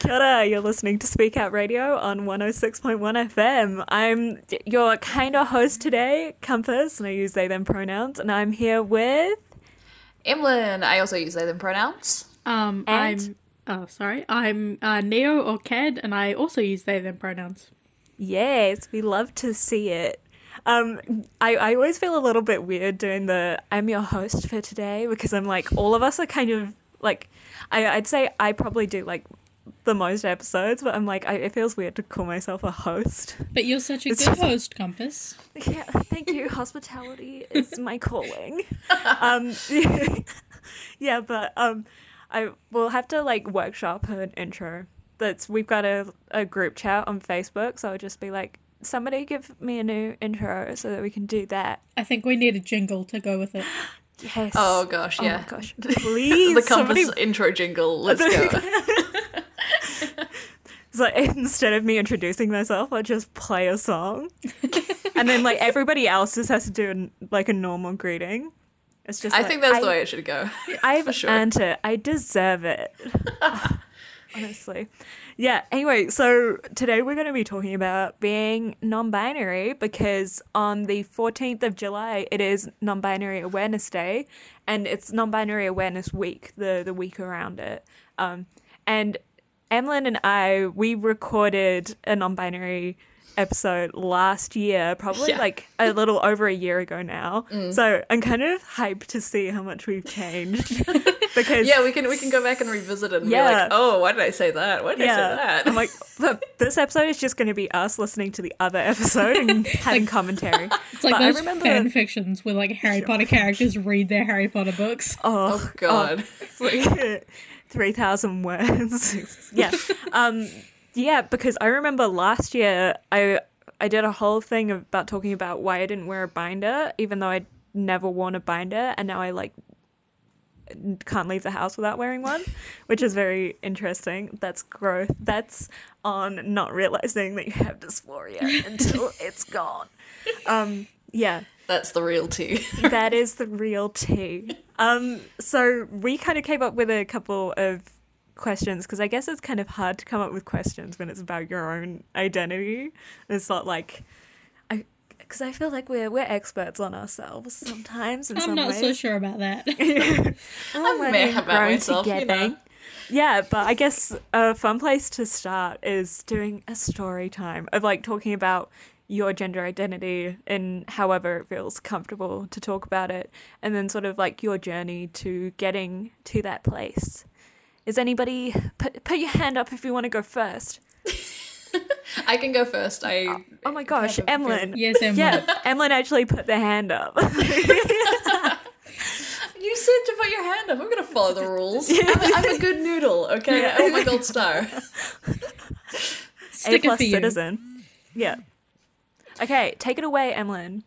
Kia ora, you're listening to Speak Out Radio on 106.1 FM. I'm your kind of host today, Compass, and I use they them pronouns, and I'm here with. Emlyn, I also use they them pronouns. Um, And? I'm oh sorry, I'm uh, Neo or Cad, and I also use they them pronouns. Yes, we love to see it. Um, I, I always feel a little bit weird doing the I'm your host for today because I'm like, all of us are kind of like, I, I'd say I probably do like the most episodes, but I'm like, I, it feels weird to call myself a host. But you're such a It's good just- host, Compass. Yeah, thank you. Hospitality is my calling. Um, yeah, but um, I will have to like workshop an intro. That's we've got a, a group chat on Facebook, so I'll just be like, somebody give me a new intro so that we can do that. I think we need a jingle to go with it. Yes. Oh gosh, Oh yeah. my gosh. Please. the compass somebody- intro jingle. Let's go. Like instead of me introducing myself, I just play a song, and then like everybody else just has to do like a normal greeting. It's just. I like, think that's I- the way it should go. I've for sure. earned it. I deserve it. Honestly. Yeah, anyway, so today we're going to be talking about being non binary because on the 14th of July, it is Non Binary Awareness Day and it's Non Binary Awareness Week, the, the week around it. Um, and Emlyn and I, we recorded a non binary episode last year, probably Yeah. like a little over a year ago now. Mm. So I'm kind of hyped to see how much we've changed because Yeah, we can we can go back and revisit it and Yeah. be like, oh, why did I say that? Why did I say that? I'm like, this episode is just going to be us listening to the other episode and having commentary. It's like But I those remember- fan fictions where like Harry Potter characters read their Harry Potter books. Oh, oh god. like 3,000 words. yeah. Um, yeah, because I remember last year I I did a whole thing about talking about why I didn't wear a binder, even though I'd never worn a binder, and now I like can't leave the house without wearing one, which is very interesting. That's growth. That's on not realizing that you have dysphoria until it's gone. Um, yeah, That's the real tea. that is the real tea. Um, so we kind of came up with a couple of questions because I guess it's kind of hard to come up with questions when it's about your own identity. It's not like I. Because I feel like we're we're experts on ourselves sometimes. In I'm some not ways. so sure about that. I'm meh learning, about growing myself, you know. Yeah, but I guess a fun place to start is doing a story time of like talking about your gender identity and however it feels comfortable to talk about it, and then sort of like your journey to getting to that place. Is anybody put put your hand up if you want to go first? I can go first. I Oh, oh my gosh, Emlyn. yes, Emma. Yeah, Emlyn actually put their hand up. You said to put your hand up. I'm gonna follow the rules. I'm, a, I'm a good noodle, okay? I want oh my gold star. A plus citizen. Yeah. Okay, take it away, Emlyn.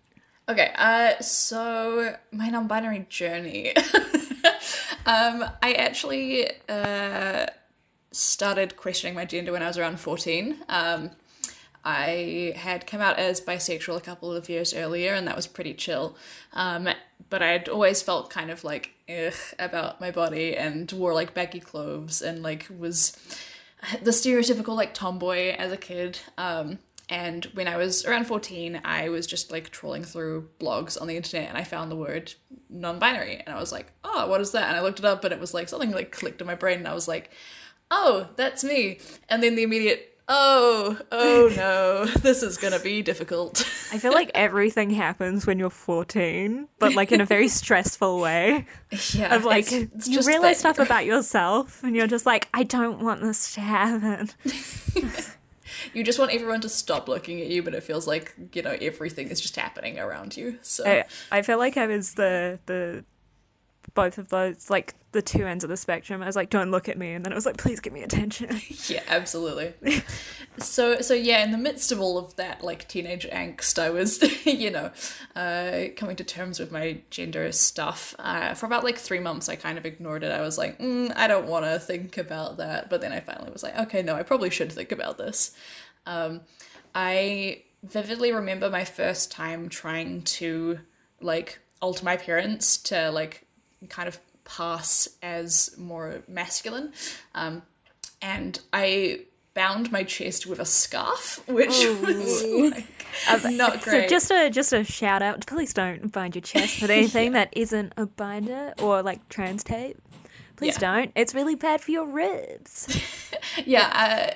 Okay, uh, so my non-binary journey. um, I actually uh, started questioning my gender when I was around fourteen. Um, I had come out as bisexual a couple of years earlier, and that was pretty chill. Um, but I had always felt kind of like ugh about my body and wore like baggy clothes and like was the stereotypical like tomboy as a kid. Um, and when I was around 14, I was just like trawling through blogs on the internet and I found the word non binary. And I was like, oh, what is that? And I looked it up and it was like something like clicked in my brain and I was like, oh, that's me. And then the immediate, oh, oh no, this is gonna be difficult. I feel like everything happens when you're 14, but like in a very stressful way. yeah. Of like, it's- it's you realize that- stuff about yourself, and you're just like, I don't want this to happen. You just want everyone to stop looking at you, but it feels like, you know, everything is just happening around you. So. I, I feel like I was the the both of those like the two ends of the spectrum. I was like, don't look at me, and then I was like, please give me attention. Yeah, absolutely. so so yeah, in the midst of all of that like teenage angst, I was you know uh, coming to terms with my gender stuff. Uh, for about like three months, I kind of ignored it. I was like, mm, I don't want to think about that. But then I finally was like, okay, no, I probably should think about this. Um, I vividly remember my first time trying to like alter my appearance to like kind of pass as more masculine. Um, and I bound my chest with a scarf, which was like not great. So just a just a shout out. Please don't bind your chest with anything that isn't a binder or like trans tape. Please Yeah. don't. It's really bad for your ribs. yeah,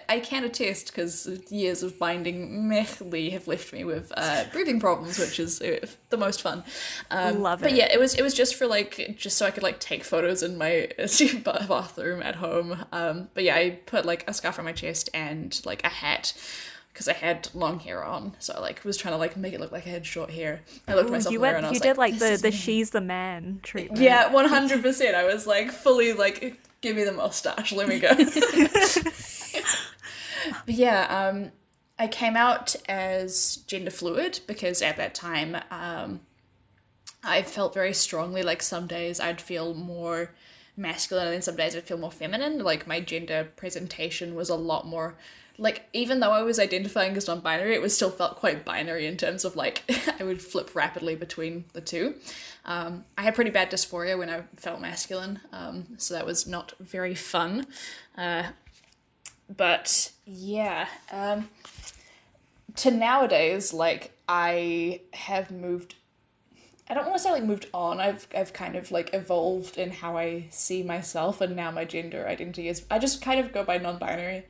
I, I can attest because years of binding mehly have left me with uh, breathing problems, which is uh, the most fun. Um, Love But yeah, it was it was just for like just so I could like take photos in my bathroom at home. Um, but yeah, I put like a scarf on my chest and like a hat. Because I had long hair on, so I like was trying to like make it look like I had short hair. I looked at myself you in the mirror and I You was did like, like the the she's the man treatment. Yeah, one hundred percent. I was like fully like, give me the mustache. Let me go. but yeah, um, I came out as gender fluid because at that time, um, I felt very strongly like some days I'd feel more masculine and then some days I'd feel more feminine. Like my gender presentation was a lot more like even though I was identifying as non-binary, it was still felt quite binary in terms of like I would flip rapidly between the two. Um, I had pretty bad dysphoria when I felt masculine, um, so that was not very fun. Uh, but yeah, um, to nowadays, like I have moved I don't want to say like moved on. I've I've kind of like evolved in how I see myself, and now my gender identity is. I just kind of go by non-binary.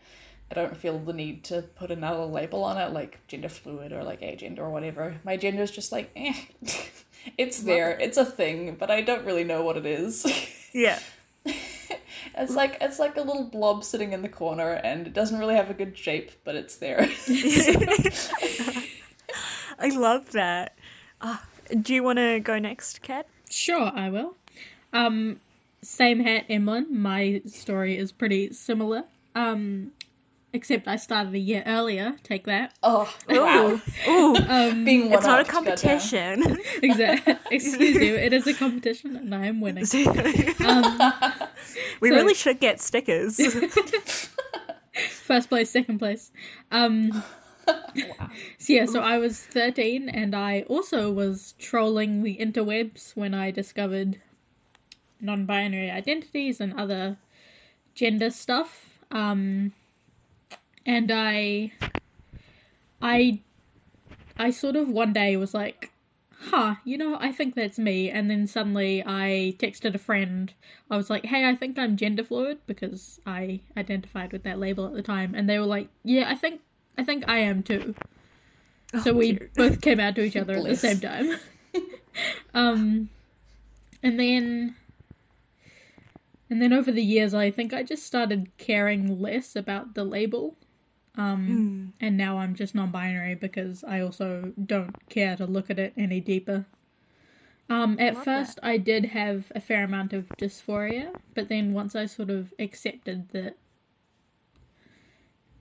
I don't feel the need to put another label on it, like gender fluid or like agender or whatever. My gender is just like, eh, it's there, it's a thing, but I don't really know what it is. Yeah. it's like it's like a little blob sitting in the corner, and it doesn't really have a good shape, but it's there. I love that. Ah, do you want to go next, Kat? Sure, I will. Um, same hat, Emlyn. My story is pretty similar. Um, except I started a year earlier. Take that. oh wow! Ooh, Being it's not a one-upped, goddamn. competition. Exactly. Excuse you. It is a competition, and I am winning. we So- really should get stickers. First place, second place. Um, so yeah, so I was 13 and I also was trolling the interwebs when I discovered non binary identities and other gender stuff. Um, and I. I. I sort of one day was like, huh, you know, I think that's me. And then suddenly I texted a friend. I was like, hey, I think I'm gender fluid because I identified with that label at the time. And they were like, yeah, I think I think I am too. so we both came out to each other at the same time. um, and then. And then over the years, I think I just started caring less about the label. Um, And now I'm just non binary because I also don't care to look at it any deeper. Um, at love first, I did have a fair amount of dysphoria, but then once I sort of accepted that.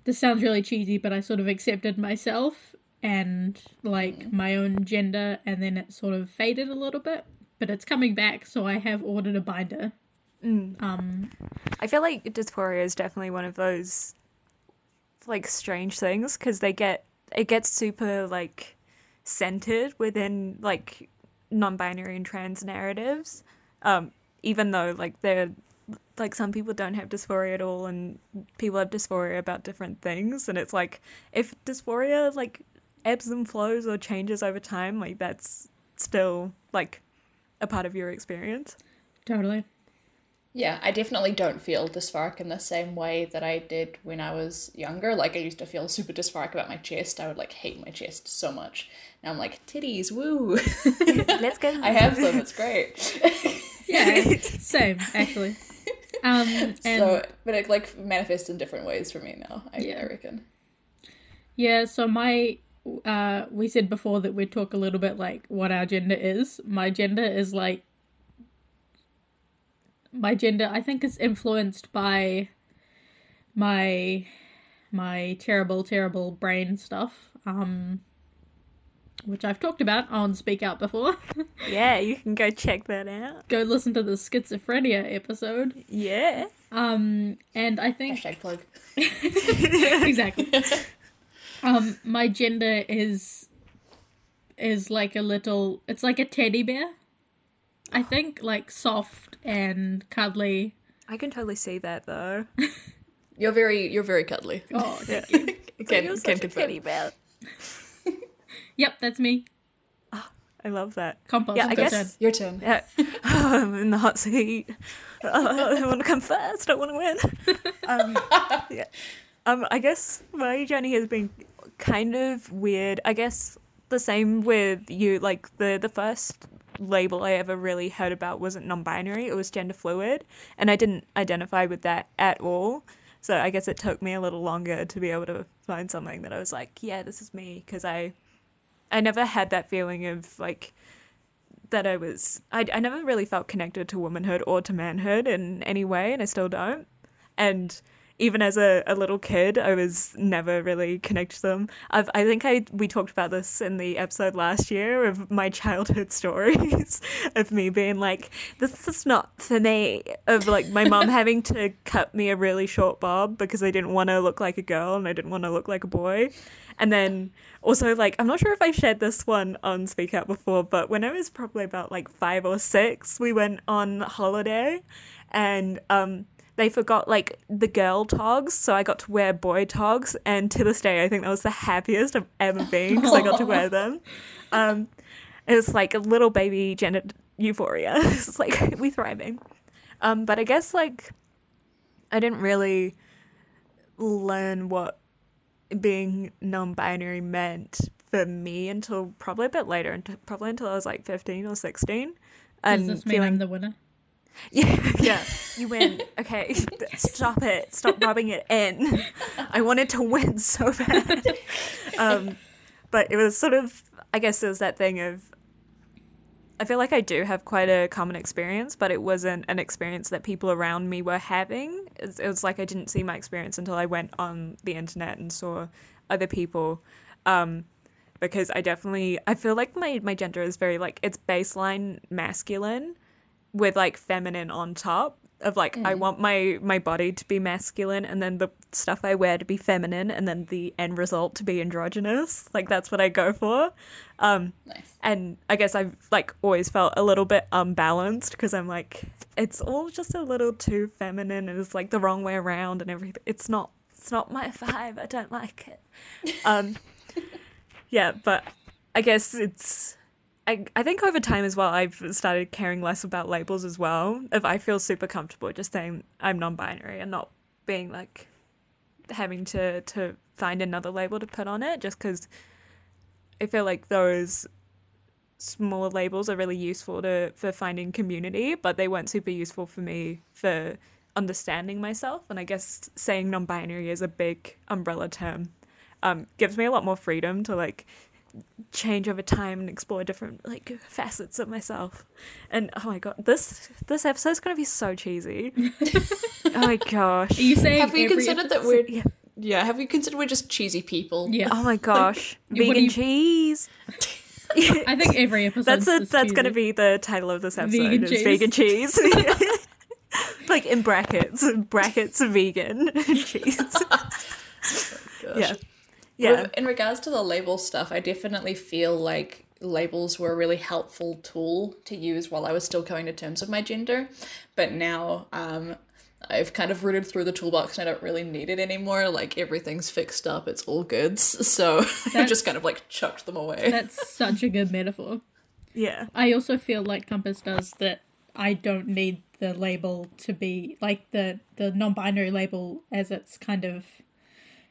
This sounds really cheesy, but I sort of accepted myself and like my own gender, and then it sort of faded a little bit. But it's coming back, so I have ordered a binder. Um, I feel like dysphoria is definitely one of those like strange things because they get it gets super like centered within like non-binary and trans narratives. Um even though like they're like some people don't have dysphoria at all and people have dysphoria about different things. And it's like if dysphoria like ebbs and flows or changes over time like that's still like a part of your experience. Totally. Yeah, I definitely don't feel dysphoric in the same way that I did when I was younger. Like I used to feel super dysphoric about my chest. I would like hate my chest so much. Now I'm like titties, woo! let's go I have them. It's great. Yeah, same actually. Um, and so, but it like manifests in different ways for me now. I, Yeah. I reckon. Yeah, so my uh we said before that we'd talk a little bit like what our gender is. My gender is like my gender I think is influenced by my my terrible terrible brain stuff. Um which I've talked about on Speak Out before. Yeah, you can go check that out. Go listen to the schizophrenia episode. Yeah. Um and I think Hashtag plug. exactly. Um, my gender is is like a little. It's like a teddy bear. I think like soft and cuddly. I can totally see that though. You're very you're very cuddly. Oh, Yeah. Can, You're can such a confirm. kitty bear. yep, that's me. Oh, I love that. Compass. Yeah, I go guess- turn. Your turn. Yeah, I'm in the hot seat. Oh, I want to come first. I want to win. Um, yeah. Um, I guess my journey has been kind of weird. I guess the same with you. Like the the first label I ever really heard about wasn't non-binary. It was gender fluid, and I didn't identify with that at all. So I guess it took me a little longer to be able to find something that I was like, yeah, this is me, because I I never had that feeling of like that I was I, I never really felt connected to womanhood or to manhood in any way and I still don't. And even as a, a little kid I was never really connected to them. I've, I think I we talked about this in the episode last year of my childhood stories of me being like, This is not for me of like my mom having to cut me a really short bob because I didn't want to look like a girl and I didn't want to look like a boy. And then also like I'm not sure if I shared this one on Speak Out before, but when I was probably about like five or six, we went on holiday and um they forgot like the girl togs, so I got to wear boy togs, and to this day, I think that was the happiest I've ever been because I got to wear them. Um, it was like a little baby gender euphoria. it's like we thriving. Um, but I guess like I didn't really learn what being non-binary meant for me until probably a bit later, until, probably until I was like fifteen or sixteen. Does And this mean feeling I'm the winner? yeah, yeah, you win. Okay, stop it. Stop rubbing it in. I wanted to win so bad. Um, but it was sort of, I guess, it was that thing of. I feel like I do have quite a common experience, but it wasn't an experience that people around me were having. It was, like I didn't see my experience until I went on the internet and saw other people. Um, because I definitely, I feel like my, my gender is very like, it's baseline masculine with like feminine on top of like I want my my body to be masculine and then the stuff I wear to be feminine and then the end result to be androgynous. Like that's what I go for. Um Nice. and I guess I've like always felt a little bit unbalanced because I'm like it's all just a little too feminine and it's like the wrong way around and everything. It's not it's not my vibe. I don't like it. Um yeah, but I guess it's I, I think over time as well, I've started caring less about labels as well. If I feel super comfortable just saying I'm non-binary and not being like having to to find another label to put on it, just because I feel like those smaller labels are really useful to for finding community, but they weren't super useful for me for understanding myself. And I guess saying non-binary is a big umbrella term. Um, gives me a lot more freedom to like change over time and explore different like facets of myself. And oh my god, this this episode's gonna be so cheesy. oh my gosh. Are you saying Have we every considered that we're Yeah. yeah? Have we considered we're just cheesy people? Yeah, Oh my gosh. What do Vegan you- cheese. I think every episode. That's a, that's gonna be the title of this episode. Vegan is cheese. vegan cheese. like in brackets, brackets vegan cheese. Oh yeah. Yeah. In regards to the label stuff, I definitely feel like labels were a really helpful tool to use while I was still coming to terms with my gender. But now um, I've kind of rooted through the toolbox and I don't really need it anymore. Like everything's fixed up, it's all goods. So I just kind of like chucked them away. That's such a good metaphor. Yeah. I also feel like Compass does that. I don't need the label to be like the the non-binary label as it's kind of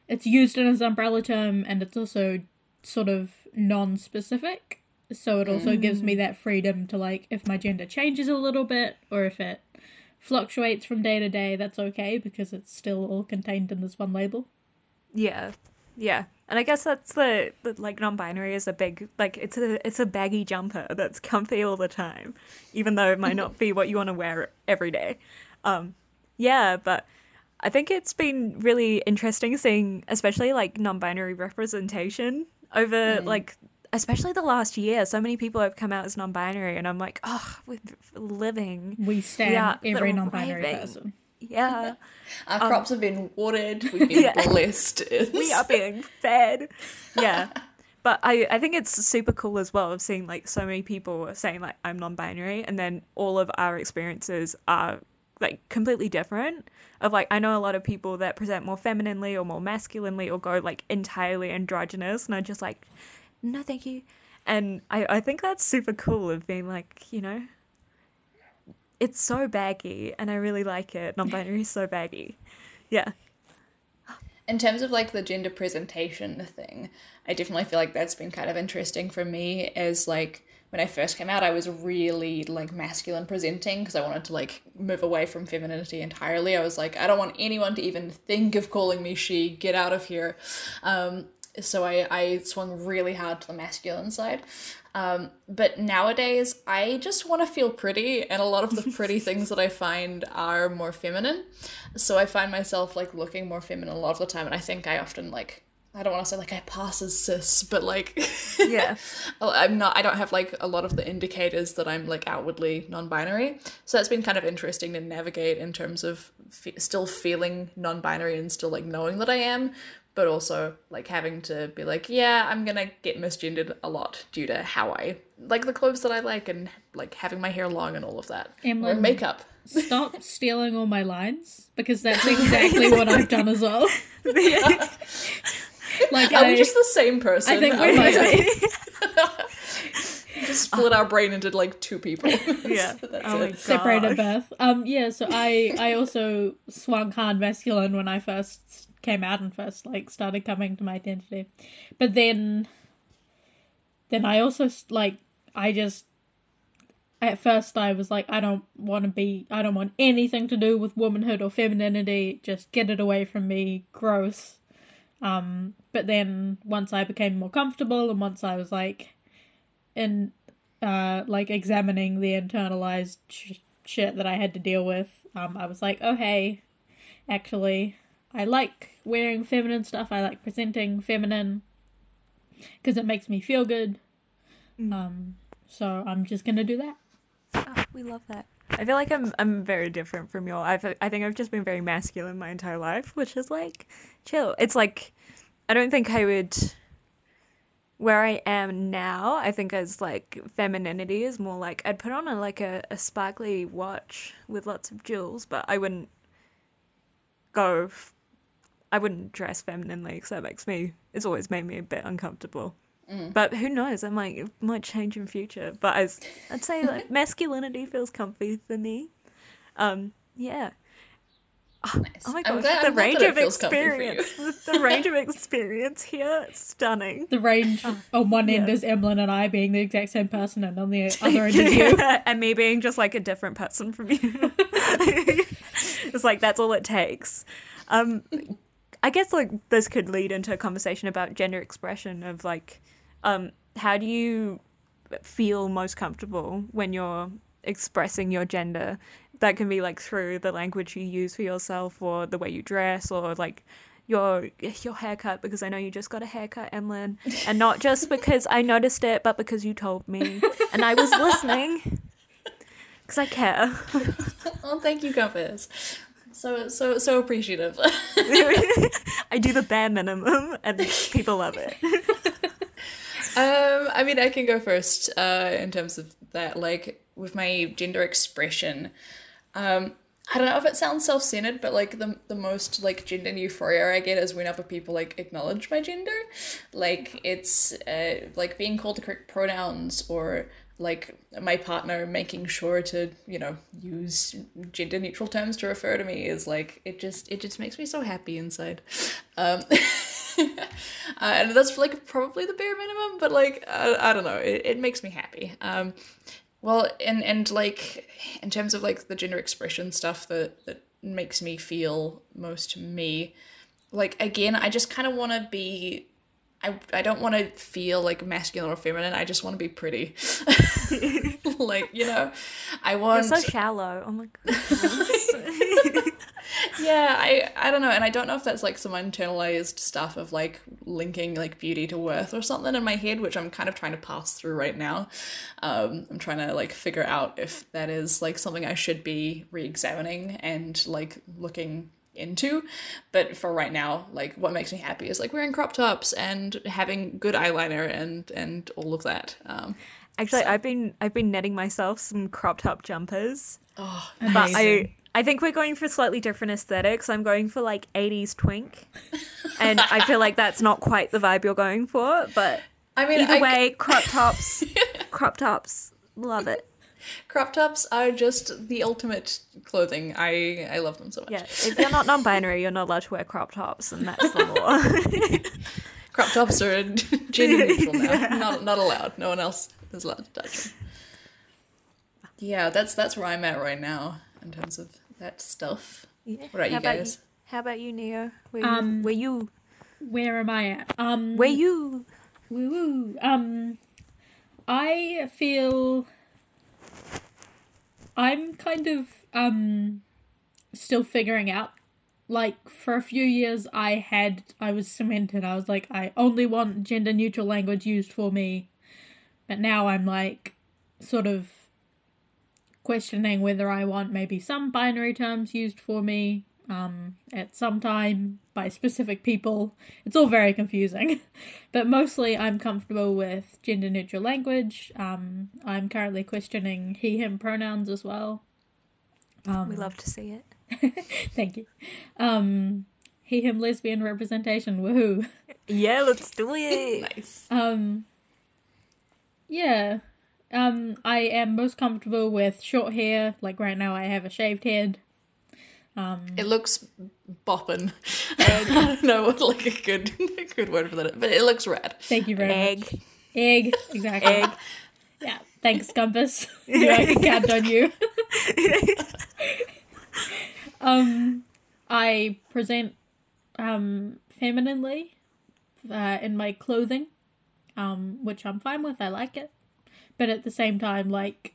it's used in as umbrella term and it's also sort of non-specific. So it also gives me that freedom to like if my gender changes a little bit or if it fluctuates from day to day, that's okay because it's still all contained in this one label. Yeah. Yeah. And I guess that's the, the like non-binary is a big like it's a it's a baggy jumper that's comfy all the time, even though it might not be what you want to wear every day. Um, yeah, but I think it's been really interesting seeing, especially like non-binary representation over mm. like especially the last year. So many people have come out as non-binary, and I'm like, oh, we're living. We stand Yeah, every non-binary person. Yeah, Our um, crops have been watered, we've been Yeah. blessed. we are being fed. Yeah. But I, I think it's super cool as well of seeing like so many people saying like I'm non-binary and then all of our experiences are like completely different. Of like, I know a lot of people that present more femininely or more masculinely or go like entirely androgynous, and I'm just like, no, thank you. And I, I think that's super cool of being like, you know, it's so baggy, and I really like it. Non-binary is so baggy. Yeah. in terms of like the gender presentation thing, I definitely feel like that's been kind of interesting for me as like when I first came out, I was really like masculine presenting because I wanted to like move away from femininity entirely. I was like, I don't want anyone to even think of calling me she. Get out of here. Um, so I, I swung really hard to the masculine side. Um, but nowadays, I just want to feel pretty, and a lot of the pretty things that I find are more feminine. So I find myself like looking more feminine a lot of the time, and I think I often like I don't want to say like I pass as cis, but like Yeah. Oh, I'm not. I don't have like a lot of the indicators that I'm like outwardly non-binary. So that's been kind of interesting to navigate in terms of fe- still feeling non-binary and still like knowing that I am, but also like having to be like, yeah, I'm gonna get misgendered a lot due to how I like the clothes that I like and like having my hair long and all of that. Emlyn. Or makeup. Stop stealing all my lines because that's exactly what I've done as well. Like Are I, we just the same person? I think we we might just, split our brain into like two people. Yeah. That's oh separated birth. Um, yeah. So I I also swung hard masculine when I first came out and first like started coming to my identity, but then then I also like I just at first I was like I don't want to be I don't want anything to do with womanhood or femininity. Just get it away from me. Gross. Um, but then once I became more comfortable and once I was like in uh like examining the internalized sh- shit that I had to deal with, um, I was like, oh hey, actually, I like wearing feminine stuff. I like presenting feminine because it makes me feel good. Um, so I'm just gonna do that. Oh, we love that. I feel like I'm I'm very different from y'all. I've I think I've just been very masculine my entire life, which is like chill. It's like I don't think I would where I am now, I think as like femininity is more like I'd put on a like a, a sparkly watch with lots of jewels, but I wouldn't go f- I wouldn't dress femininely because that makes me it's always made me a bit uncomfortable. But who knows? I might it might change in future. But as I'd say, like masculinity feels comfy for me. Um, yeah. Oh, oh my I'm gosh, glad- the I'm range of feels comfy for you. experience, the, the range of experience here, is stunning. The range on one end yeah. is Emlyn and I being the exact same person, and on the other end is you. and me being just like a different person from you. it's like that's all it takes. Um, I guess like this could lead into a conversation about gender expression of like, um, how do you feel most comfortable when you're expressing your gender? That can be like through the language you use for yourself, or the way you dress, or like your your haircut. Because I know you just got a haircut, Emlyn, and not just because I noticed it, but because you told me, and I was listening. Because I care. Oh, thank you, Compass. So so so appreciative. I do the bare minimum, and people love it. Um, I mean, I can go first uh, in terms of that. Like with my gender expression, um, I don't know if it sounds self-centered, but like the the most like gender euphoria I get is when other people like acknowledge my gender. Like it's uh, like being called the correct pronouns or like my partner making sure to you know use gender neutral terms to refer to me is like it just it just makes me so happy inside um uh, and that's like probably the bare minimum but like uh, i don't know it, it makes me happy um well and and like in terms of like the gender expression stuff that that makes me feel most me like again i just kind of want to be I, I don't want to feel like masculine or feminine. I just want to be pretty. like, you know, I You're want so shallow. Oh my god. Yeah i i don't know and i don't know if that's like some internalized stuff of like linking like beauty to worth or something in my head which i'm kind of trying to pass through right now. Um i'm trying to like figure out if that is like something i should be re-examining and like looking into. But for right now like what makes me happy is like wearing crop tops and having good eyeliner and and all of that. Um Actually, I've been I've been netting myself some crop top jumpers, oh but I Amazing. I think we're going for slightly different aesthetics. I'm going for like 80s twink. And I feel like that's not quite the vibe you're going for, but I mean, either I- way, crop tops, crop tops, love it. crop tops are just the ultimate clothing. I I love them so much. Yeah, if you're not non-binary, you're not allowed to wear crop tops, and that's the law. Crop tops are gender neutral now. Not not allowed. No one else is allowed to touch them. Yeah, that's that's where I'm at right now in terms of that stuff. Yeah. What about How you guys? How about you, Neo? Where you? Um, where you? Where am I at? Um, Where you? Woo woo. Um, I feel I'm kind of um still figuring out. Like for a few years, I had I was cemented. I was like, I only want gender neutral language used for me, but now I'm like, sort of questioning whether I want maybe some binary terms used for me um, at some time by specific people. It's all very confusing. but mostly I'm comfortable with gender neutral language. Um, I'm currently questioning he, him pronouns as well. Um, We love to see it. Thank you. Um, he, him lesbian representation. Woohoo. Yeah, let's do it. Nice. Um, yeah. Um, I am most comfortable with short hair. Like right now, I have a shaved head. Um, It looks boppin'. I don't know what like a good a good word for that, but it looks rad. thank you very much. Egg. Egg, exactly. Egg. Yeah, thanks, Compass. you I can count on you. um, I present um femininely uh, in my clothing, um, which I'm fine with. I like it, but at the same time, like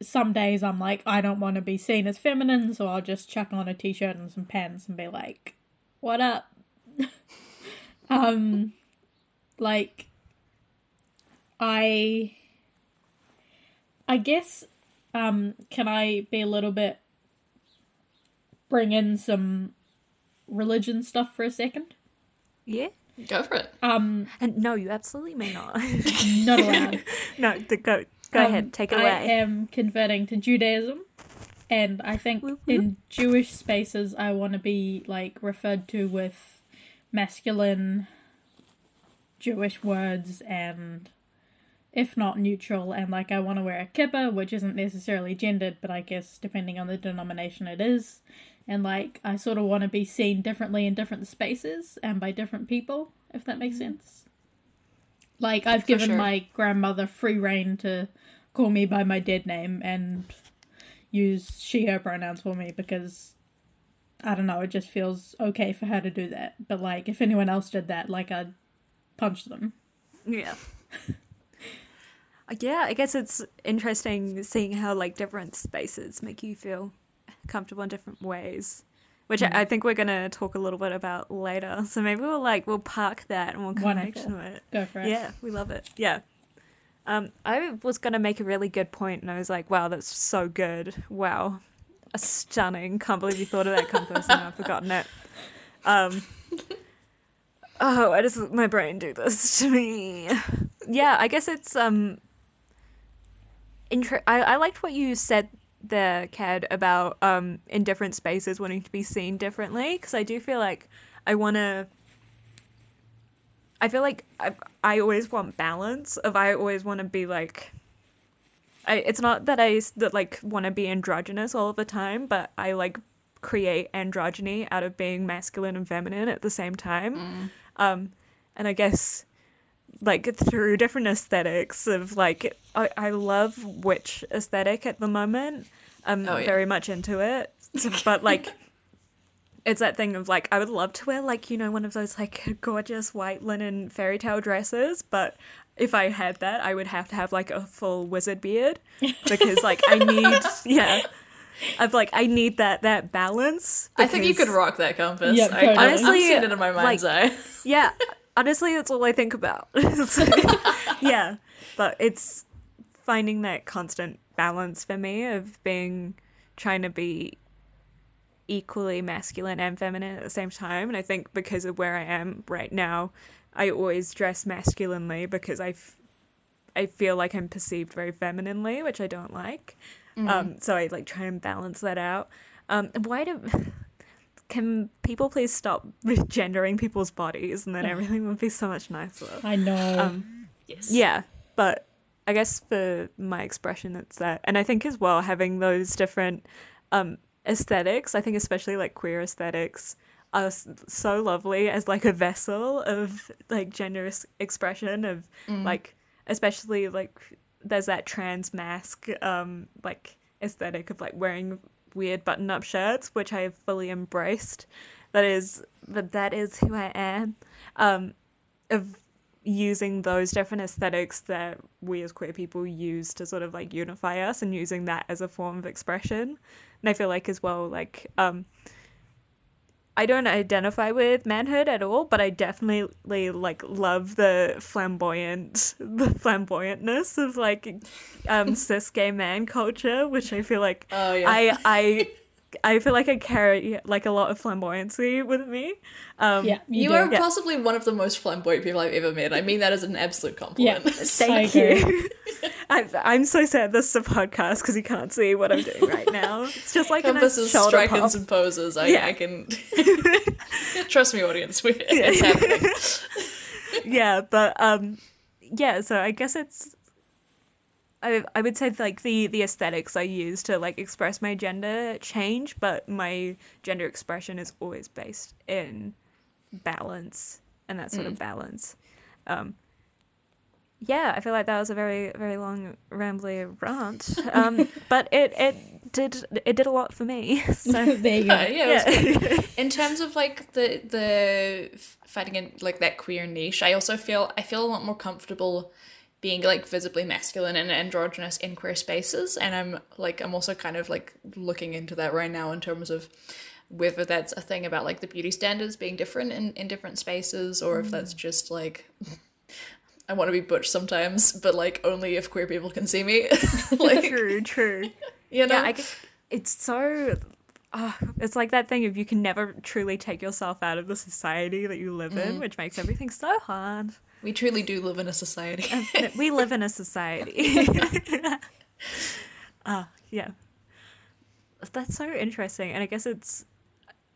some days I'm like I don't want to be seen as feminine, so I'll just chuck on a t-shirt and some pants and be like, "What up?" um, like I I guess um can I be a little bit bring in some religion stuff for a second? Yeah. Go for it. Um And no, you absolutely may not. not allowed. no, the, go go Um, ahead, take it I away. I am converting to Judaism and I think Whoop, whoop. in Jewish spaces I want to be like referred to with masculine Jewish words and if not neutral and like I want to wear a kippah which isn't necessarily gendered but I guess depending on the denomination it is and like I sort of want to be seen differently in different spaces and by different people if that makes mm-hmm. sense. Like I've given sure. my grandmother free reign to call me by my dead name and use she her pronouns for me because I don't know, it just feels okay for her to do that. But like if anyone else did that, like I'd punch them. Yeah. Uh, yeah, I guess it's interesting seeing how like different spaces make you feel comfortable in different ways. Which I, I think we're gonna talk a little bit about later. So maybe we'll like we'll park that and we'll come back to it. Go for it. Yeah, we love it. Yeah. Um, I was gonna make a really good point, and I was like, "Wow, that's so good! Wow, a stunning! Can't believe you thought of that compass, and I've forgotten it." Um, oh, why does my brain do this to me? Yeah, I guess it's um. Inter- I I liked what you said there, Cad, about um in different spaces wanting to be seen differently, because I do feel like I want to. I feel like I, I always want balance. Of I always want to be like. I, it's not that I that like want to be androgynous all of the time, but I like create androgyny out of being masculine and feminine at the same time. Um, and I guess like through different aesthetics of like I, I love witch aesthetic at the moment. I'm Oh, yeah. very much into it, but like it's that thing of like I would love to wear like you know one of those like gorgeous white linen fairy tale dresses, but if I had that, I would have to have like a full wizard beard because like I need yeah. I've like I need that that balance. I think you could rock that compass. Yeah, I, totally. I'm, Honestly, I'm seeing it in my mind's eye. Yeah, honestly, that's all I think about. Like- yeah, but it's finding that constant balance for me of being trying to be equally masculine and feminine at the same time. And I think because of where I am right now, I always dress masculinely because I, f- I feel like I'm perceived very femininely, which I don't like. Um, so I like try and balance that out. Um, why do can people please stop gendering people's bodies and then everything would be so much nicer? I know. Um, Yes. yeah, but I guess for my expression, it's that, and I think as well having those different um, aesthetics. I think especially like queer aesthetics are so lovely as like a vessel of like gender expression of like especially like there's that trans mask um like aesthetic of like wearing weird button up shirts which I have fully embraced. That is that that is who I am. Um of using those different aesthetics that we as queer people use to sort of like unify us and using that as a form of expression. And I feel like as well like um I don't identify with manhood at all, but I definitely like love the flamboyant, the flamboyantness of like um, cis gay man culture, which I feel like Oh, yeah. I I I feel like I carry like a lot of flamboyancy with me. Um, yeah, you, You are Yeah. possibly one of the most flamboyant people I've ever met. I mean that as an absolute compliment. Yeah. compliment. Thank you. I, I'm so sad this is a podcast because you can't see what I'm doing right now. It's just like a nice Compasses, strikings, and poses. I, Yeah. I can trust me, audience. We, it's happening. yeah, but um, yeah. So I guess it's. I I would say like the the aesthetics I use to like express my gender change, but my gender expression is always based in balance and that sort of balance. Um, yeah, I feel like that was a very very long rambly rant, um, but it it did it did a lot for me. So there you go. Uh, yeah, yeah. in terms of like the the fighting in like that queer niche, I also feel I feel a lot more comfortable being like visibly masculine and androgynous in queer spaces, and I'm like I'm also kind of like looking into that right now in terms of whether that's a thing about like the beauty standards being different in in different spaces, or if that's just like. I want to be butch sometimes, but like only if queer people can see me. like, true, true. you know, Yeah, it's so. Uh, it's like that thing of you can never truly take yourself out of the society that you live in, which makes everything so hard. We truly do live in a society. we live in a society. Ah, yeah. That's so interesting, and I guess it's.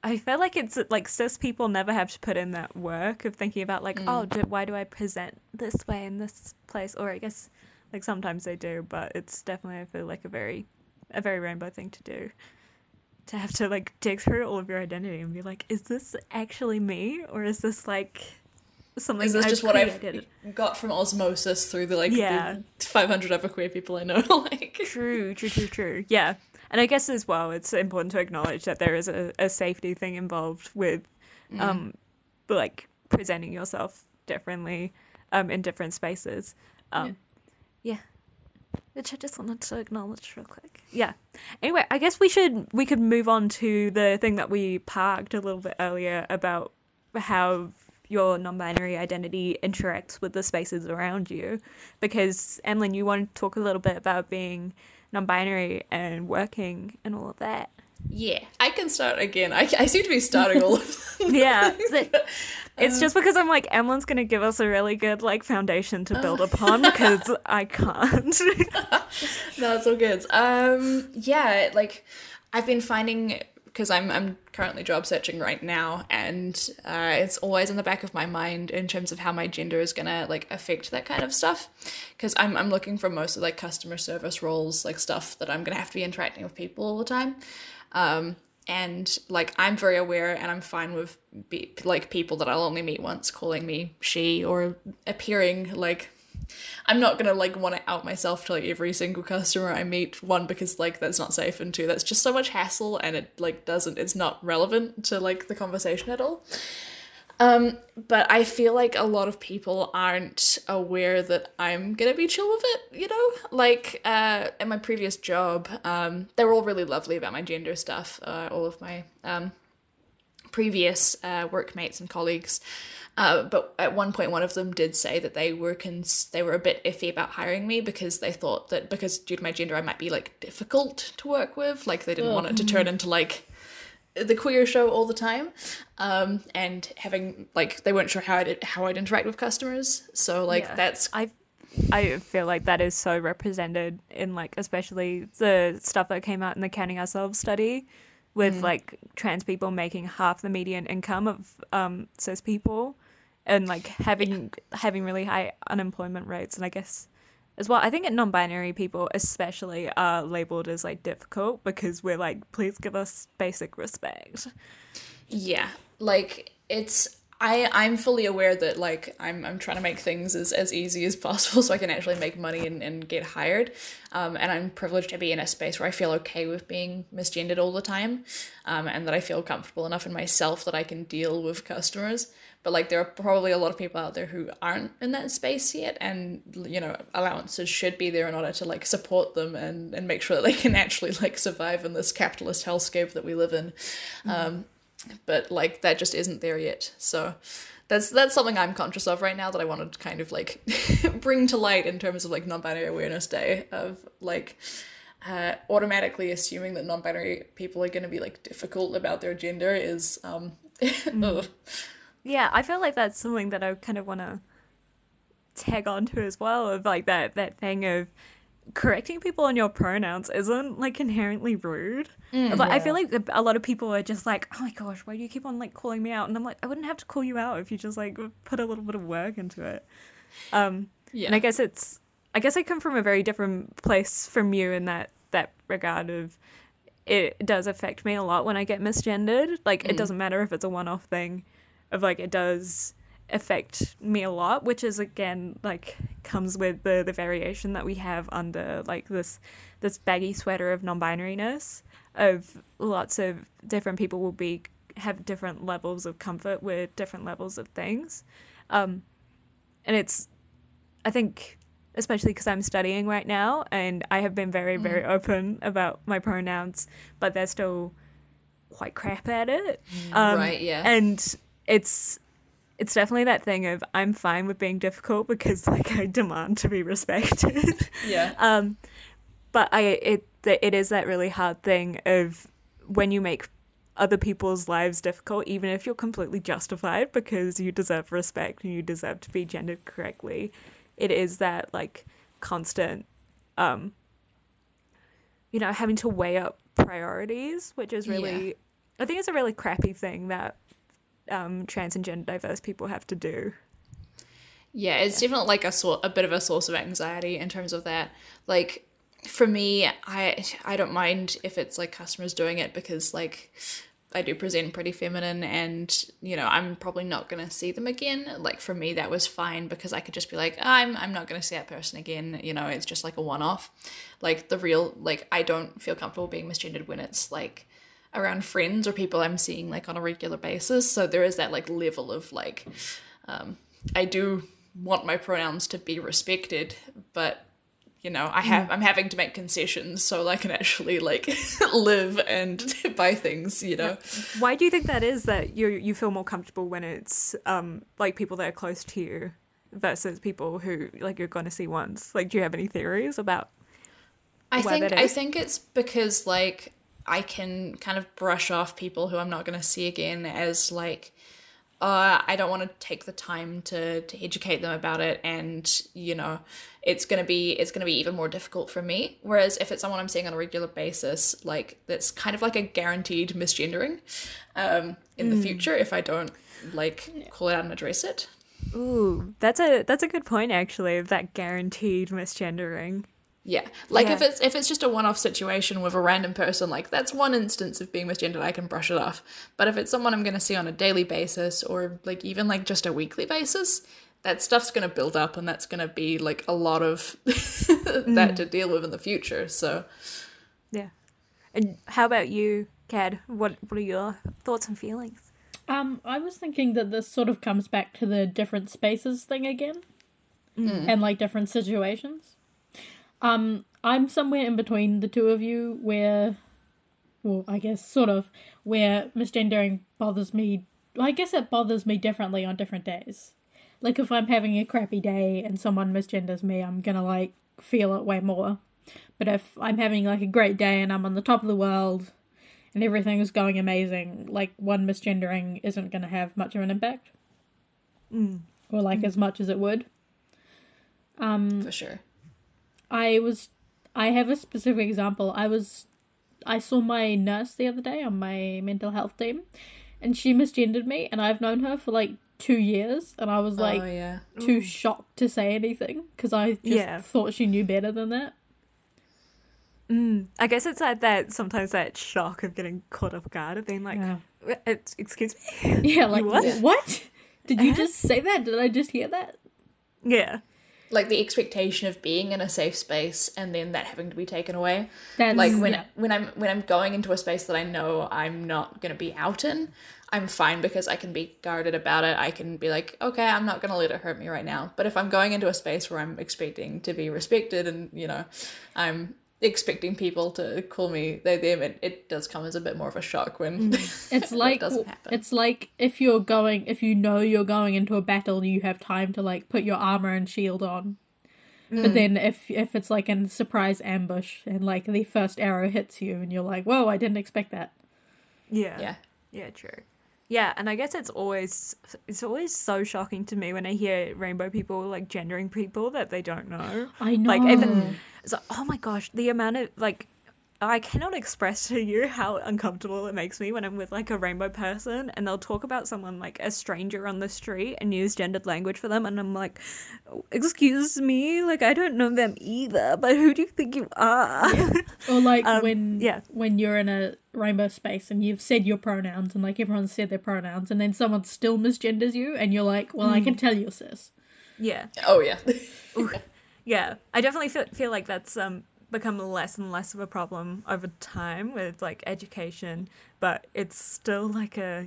I feel like it's like cis people never have to put in that work of thinking about like, oh, do, why do I present this way in this place? Or I guess like sometimes they do, but it's definitely I feel like a very, a very rainbow thing to do. To have to like dig through all of your identity and be like, is this actually me, or is this like something? Is this I've just what? I've got from osmosis through the like Yeah. the 500 other queer people I know? like, True, true, true, true. Yeah. And I guess as well, it's important to acknowledge that there is a, a safety thing involved with, um, like presenting yourself differently, um, in different spaces. Um, yeah. Which I just wanted to acknowledge real quick. Yeah. Anyway, I guess we should we could move on to the thing that we parked a little bit earlier about how your non-binary identity interacts with the spaces around you because Emlyn you want to talk a little bit about being non-binary and working and all of that yeah, I can start again. I, I seem to be starting all of them. yeah it's just because i'm like emlyn's gonna give us a really good like foundation to build upon because i can't no, it's all good. Um, yeah, like I've been finding because I'm I'm currently job searching right now, and uh, it's always in the back of my mind in terms of how my gender is gonna like affect that kind of stuff. Because I'm I'm looking for mostly like customer service roles, like stuff that I'm gonna have to be interacting with people all the time. Um, and like I'm very aware, and I'm fine with be- like people that I'll only meet once calling me she or appearing like I'm not gonna like want to out myself to like every single customer I meet. One because like that's not safe, and two that's just so much hassle, and it like doesn't it's not relevant to like the conversation at all. Um, but I feel like a lot of people aren't aware that I'm gonna be chill with it. You know, like uh, at my previous job, um, they were all really lovely about my gender stuff. Uh, all of my um, previous uh, workmates and colleagues. Uh, but at one point, one of them did say that they were cons- they were a bit iffy about hiring me because they thought that because due to my gender, I might be like difficult to work with. Like they didn't want it to turn into like the queer show all the time, um, and having like they weren't sure how I'd how I'd interact with customers. So like Yeah. that's i I feel like that is so represented in like especially the stuff that came out in the Counting Ourselves study with like trans people making half the median income of um, cis people and like having having really high unemployment rates and I guess as well I think non-binary people especially are labeled as like difficult because we're like please give us basic respect. Yeah, like it's I I'm fully aware that like I'm I'm trying to make things as, as easy as possible so I can actually make money and, and get hired. Um, and I'm privileged to be in a space where I feel okay with being misgendered all the time. Um, and that I feel comfortable enough in myself that I can deal with customers. But like there are probably a lot of people out there who aren't in that space yet and you know, allowances should be there in order to like support them and, and make sure that they can actually like survive in this capitalist hellscape that we live in. Um, but like that just isn't there yet. So that's that's something I'm conscious of right now that I wanted to kind of like bring to light in terms of like non-binary awareness day of like uh, automatically assuming that non-binary people are going to be like difficult about their gender is um ugh. Yeah, I feel like that's something that I kind of want to tag onto as well of like that that thing of correcting people on your pronouns isn't like inherently rude. But I feel like a lot of people are just like, "Oh my gosh, why do you keep on like calling me out?" And I'm like, "I wouldn't have to call you out if you just like put a little bit of work into it." Um yeah and I guess it's I guess I come from a very different place from you in that that regard of it does affect me a lot when I get misgendered. Like it doesn't matter if it's a one off thing of like it does affect me a lot, which is again like comes with the the variation that we have under like this this baggy sweater of non-binariness of lots of different people will be have different levels of comfort with different levels of things. Um and it's I think especially because I'm studying right now and I have been very very open about my pronouns, but they're still quite crap at it. Um, Right, yeah. And it's it's definitely that thing of I'm fine with being difficult because like I demand to be respected. yeah um, but I it it is that really hard thing of when you make other people's lives difficult, even if you're completely justified because you deserve respect and you deserve to be gendered correctly. It is that like constant, um, you know, having to weigh up priorities, which is really, I think it's a really crappy thing that um, trans and gender diverse people have to do. Yeah, it's definitely like a sort a bit of a source of anxiety in terms of that. Like for me, I I don't mind if it's like customers doing it because like I do present pretty feminine and you know, I'm probably not to see them again. Like for me that was fine because I could just be like, I'm I'm not to see that person again, you know, it's just like a one-off. Like the real like I don't feel comfortable being misgendered when it's like around friends or people I'm seeing like on a regular basis. So there is that like level of like um I do want my pronouns to be respected, but you know, I have I'm having to make concessions so I can actually like live and buy things, you know. Why do you think that is that you you feel more comfortable when it's um like people that are close to you versus people who like you're going to see once? Like, do you have any theories about? I think that I think it's because like I can kind of brush off people who I'm not going to see again as like uh, I don't want to take the time to to educate them about it, and you know, it's gonna be it's gonna be even more difficult for me. Whereas if it's someone I'm seeing on a regular basis, like that's kind of like a guaranteed misgendering um, in the future if I don't like call it out and address it. Ooh, that's a that's a good point actually. That guaranteed misgendering. Yeah, like if it's if it's just a one-off situation with a random person, like that's one instance of being misgendered, I can brush it off. But if it's someone I'm going to see on a daily basis or like even like just a weekly basis, that stuff's going to build up, and that's going to be like a lot of that mm. to deal with in the future. So Yeah. And how about you, Cad? What what are your thoughts and feelings? Um, I was thinking that this sort of comes back to the different spaces thing again, mm. Mm. and like different situations. Um, I'm somewhere in between the two of you, where, well, I guess sort of where misgendering bothers me. I guess it bothers me differently on different days. Like if I'm having a crappy day and someone misgenders me, I'm gonna like feel it way more. But if I'm having like a great day and I'm on the top of the world and everything is going amazing, like one misgendering isn't to have much of an impact. Or like as much as it would. Um, for sure. I was I have a specific example. I was I saw my nurse the other day on my mental health team and she misgendered me and I've known her for like 2 years and I was oh, like oh yeah. too mm. shocked to say anything because I just Yeah. thought she knew better than that. Mm, I guess it's like that sometimes that shock of getting caught off guard of being like, Yeah. Uh, excuse me. Yeah, like what? what? Did you uh-huh. just say that? Did I just hear that? Yeah, Like the expectation of being in a safe space and then that having to be taken away. That's like when yeah. when I'm when I'm going into a space that I know I'm not going to be out in, I'm fine because I can be guarded about it. I can be like, okay, I'm not going to let it hurt me right now. But if I'm going into a space where I'm expecting to be respected and you know, I'm expecting people to call me they them, it, it does come as a bit more of a shock when It's like it doesn't happen. it's like if you're going if you know you're going into a battle, you have time to like put your armor and shield on. Mm. But then if if it's like a surprise ambush and like the first arrow hits you and you're like, "Whoa, I didn't expect that." yeah, yeah. yeah, true. Yeah, and I guess it's always it's always so shocking to me when I hear rainbow people like gendering people that they don't know. I know. Like even it's like, oh my gosh, the amount of like I cannot express to you how uncomfortable it makes me when I'm with like a rainbow person and they'll talk about someone like a stranger on the street and use gendered language for them and I'm like, excuse me, like I don't know them either, but who do you think you are? or like um, when yeah. when you're in a rainbow space and you've said your pronouns and like everyone's said their pronouns and then someone still misgenders you and you're like, "Well, I can Mm. tell you, sis." yeah. Oh yeah. Yeah, I definitely feel, feel like that's um become less and less of a problem over time with like education, but it's still like a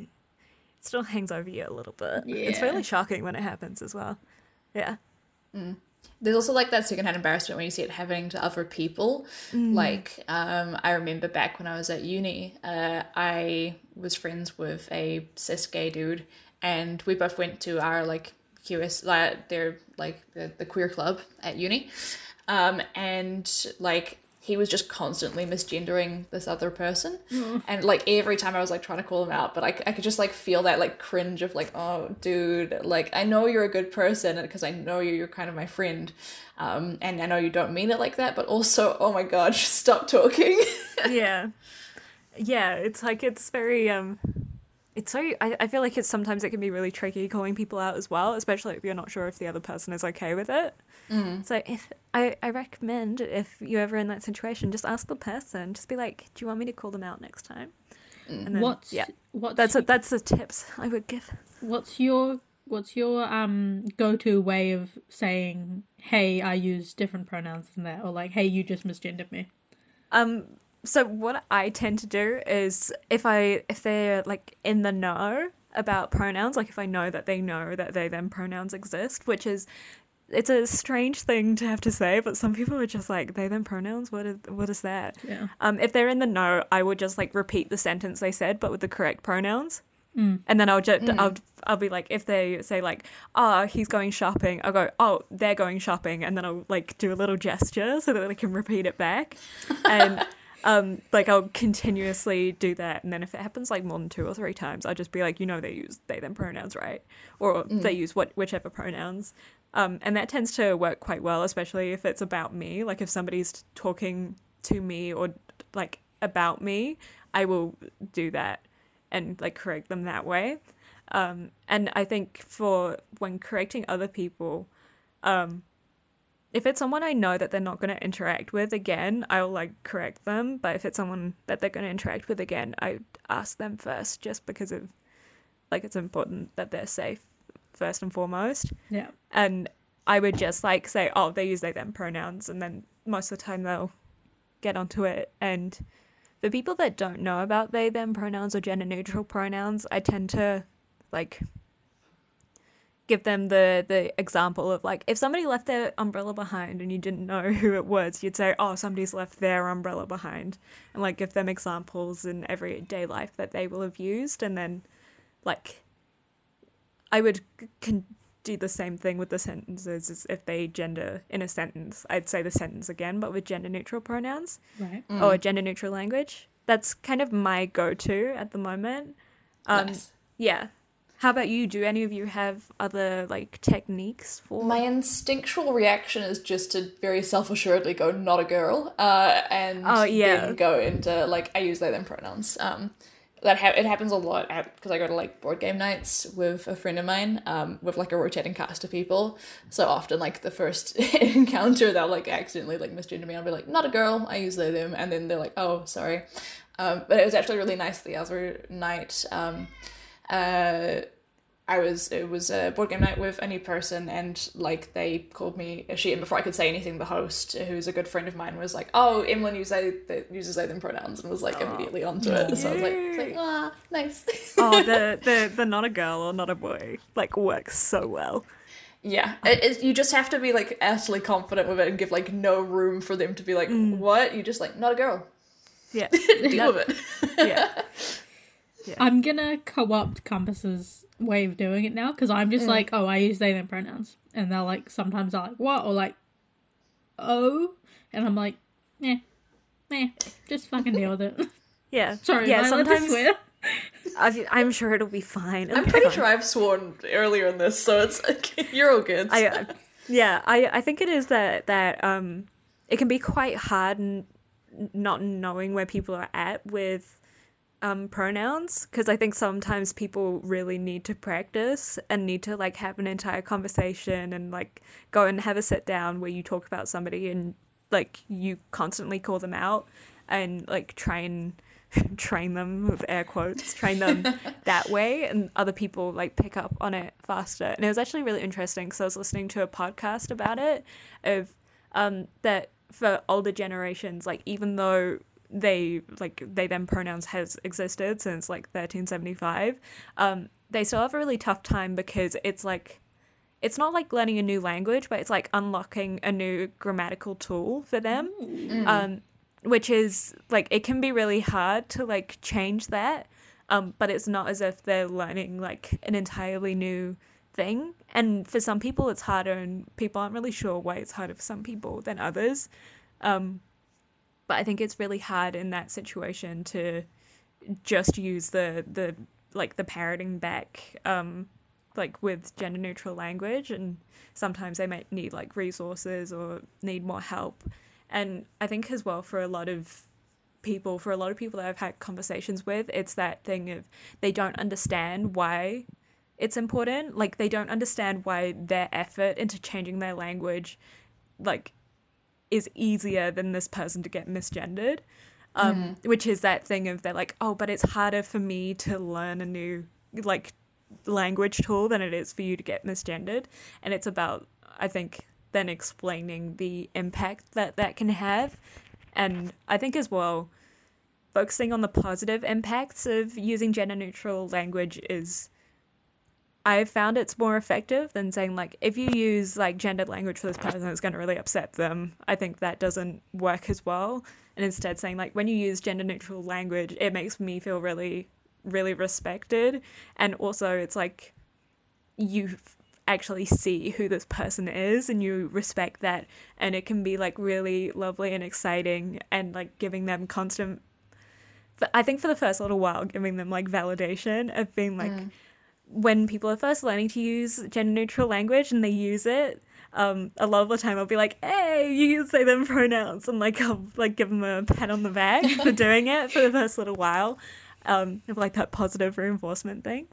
it still hangs over you a little bit. It's Yeah. really shocking when it happens as well. Yeah. There's also like that secondhand embarrassment when you see it happening to other people. Like, um, I remember back when I was at uni, uh, I was friends with a cis gay dude, and we both went to our like QS, like they're like the, the queer club at uni, um, and like he was just constantly misgendering this other person, and like every time I was like trying to call him out, but I, I could just like feel that like cringe of like, oh, dude, like I know you're a good person because I know you, you're kind of my friend, um, and I know you don't mean it like that, but also, oh my god, stop talking. yeah. Yeah, it's like it's very um it's so I, I feel like it's sometimes it can be really tricky calling people out as well, especially if you're not sure if the other person is okay with it. So if I, I recommend if you're ever in that situation, just ask the person. Just be like, Do you want me to call them out next time? And then, What's yeah. what's That's a, that's the tips I would give. what's your what's your um go-to way of saying, "Hey, I use different pronouns than that," or like, "Hey, you just misgendered me." Um so what I tend to do is if I if they're like in the know about pronouns, like if I know that they know that they them pronouns exist, which is it's a strange thing to have to say, but some people are just like they them pronouns. What is what is that? Yeah. Um, if they're in the know, I would just like repeat the sentence they said, but with the correct pronouns. Mm. And then I'll just mm. I'll I'll be like if they say like oh he's going shopping I'll go oh they're going shopping and then I'll like do a little gesture so that they can repeat it back and um like I'll continuously do that and then if it happens like more than two or three times I'll just be like you know they use they them pronouns right? Or they use what whichever pronouns. Um and that tends to work quite well especially if it's about me. Like if somebody's talking to me or like about me I will do that and like correct them that way. Um, and I think for when correcting other people, um, if it's someone I know that they're not going to interact with again, I'll like correct them. But if it's someone that they're going to interact with again, I ask them first just because of like it's important that they're safe first and foremost. Yeah. And I would just like say, oh, they use they them pronouns, and then most of the time they'll get onto it. And for people that don't know about they them pronouns or gender neutral pronouns, I tend to like give them the the example of like if somebody left their umbrella behind and you didn't know who it was, you'd say, oh, somebody's left their umbrella behind, and like give them examples in everyday life that they will have used, and then like I would c- con- do the same thing with the sentences as if they gender in a sentence. I'd say the sentence again, but with gender neutral pronouns Right. or gender neutral language. That's kind of my go to at the moment. Um, Nice. Yeah. How about you? Do any of you have other like techniques for My instinctual reaction is just to very self assuredly go not a girl, uh, and Oh, yeah. then go into like I use they them pronouns. Um, that ha- it happens a lot because I go to like board game nights with a friend of mine, um, with like a rotating cast of people. So often, like the first encounter, they'll like accidentally like misgender me. I'll be like, not a girl. I use they them, and then they're like, oh, sorry. Um, but it was actually really nice the other night. Um, uh, I was it was a board game night with a new person and like they called me a she and before I could say anything the host who's a good friend of mine was like oh Emlyn uses they, they uses they them pronouns and was like immediately onto it. So I was like, it's like ah nice. Oh the, the the not a girl or not a boy like works so well. yeah it, it, you just have to be like utterly confident with it and give like no room for them to be like what? You just like not a girl. Yeah. deal with it. Yeah. I'm gonna co-opt Compass's way of doing it now because I'm just like, oh, I use they them pronouns, and they're like, sometimes they're like, what, or like, oh, and I'm like, yeah, yeah, just fucking deal with it. Yeah. Sorry, yeah, am I sometimes swear? I, I'm sure it'll be fine. It'll I'm be pretty fine. sure I've sworn earlier in this so it's like you're all good I, uh, yeah, I, I think it is that that um, it can be quite hard and not knowing where people are at with um pronouns because I think sometimes people really need to practice and need to like have an entire conversation and like go and have a sit down where you talk about somebody and like you constantly call them out and like try and train them with air quotes train them that way and other people like pick up on it faster. And it was actually really interesting because i was listening to a podcast about it of um that for older generations like even though they like they them pronouns has existed since like 1375 um they still have a really tough time because it's like it's not like learning a new language but it's like unlocking a new grammatical tool for them. Um which is like it can be really hard to like change that um but it's not as if they're learning like an entirely new thing. And for some people it's harder and people aren't really sure why it's harder for some people than others. Um but i think it's really hard in that situation to just use the the like the parroting back um like with gender neutral language and sometimes they might need like resources or need more help. And i think as well for a lot of people for a lot of people that i've had conversations with it's that thing of they don't understand why it's important. Like they don't understand why their effort into changing their language like is easier than this person to get misgendered um which is that thing of they're like oh but it's harder for me to learn a new like language tool than it is for you to get misgendered. And it's about i think then explaining the impact that that can have. And i think as well focusing on the positive impacts of using gender neutral language is I've found it's more effective than saying like if you use like gendered language for this person, it's going to really upset them. I think that doesn't work as well. And instead, saying like when you use gender neutral language, it makes me feel really, really respected. And also, it's like you actually see who this person is and you respect that, and it can be like really lovely and exciting, and like giving them constant. I think for the first little while, giving them like validation of being like mm. When people are first learning to use gender neutral language and they use it, um, a lot of the time I'll be like, "Hey, you can say them pronouns," and like I'll like give them a pat on the back for doing it for the first little while, um, of like that positive reinforcement thing,